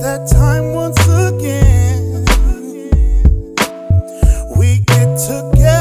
That time once again. We get together.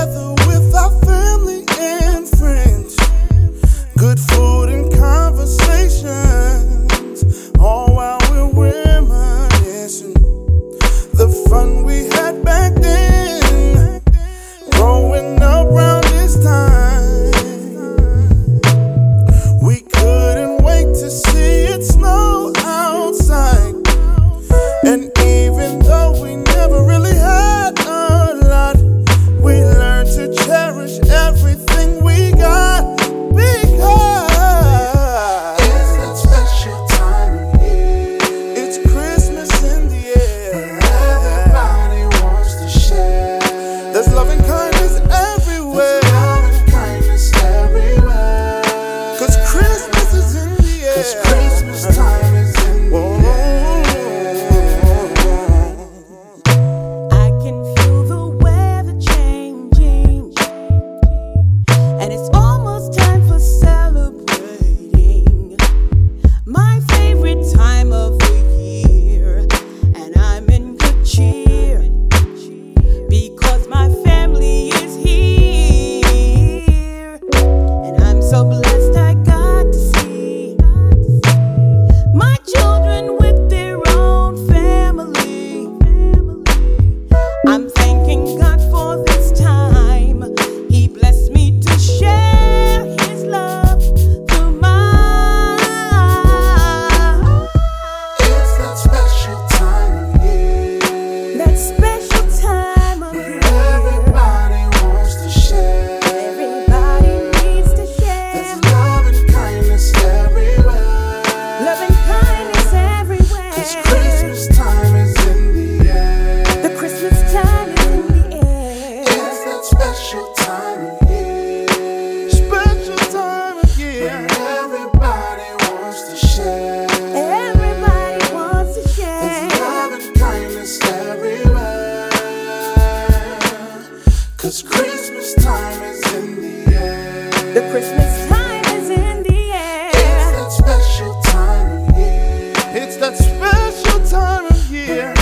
Where. some The Christmas time is in the air. It's that special time of year. It's that special time of year.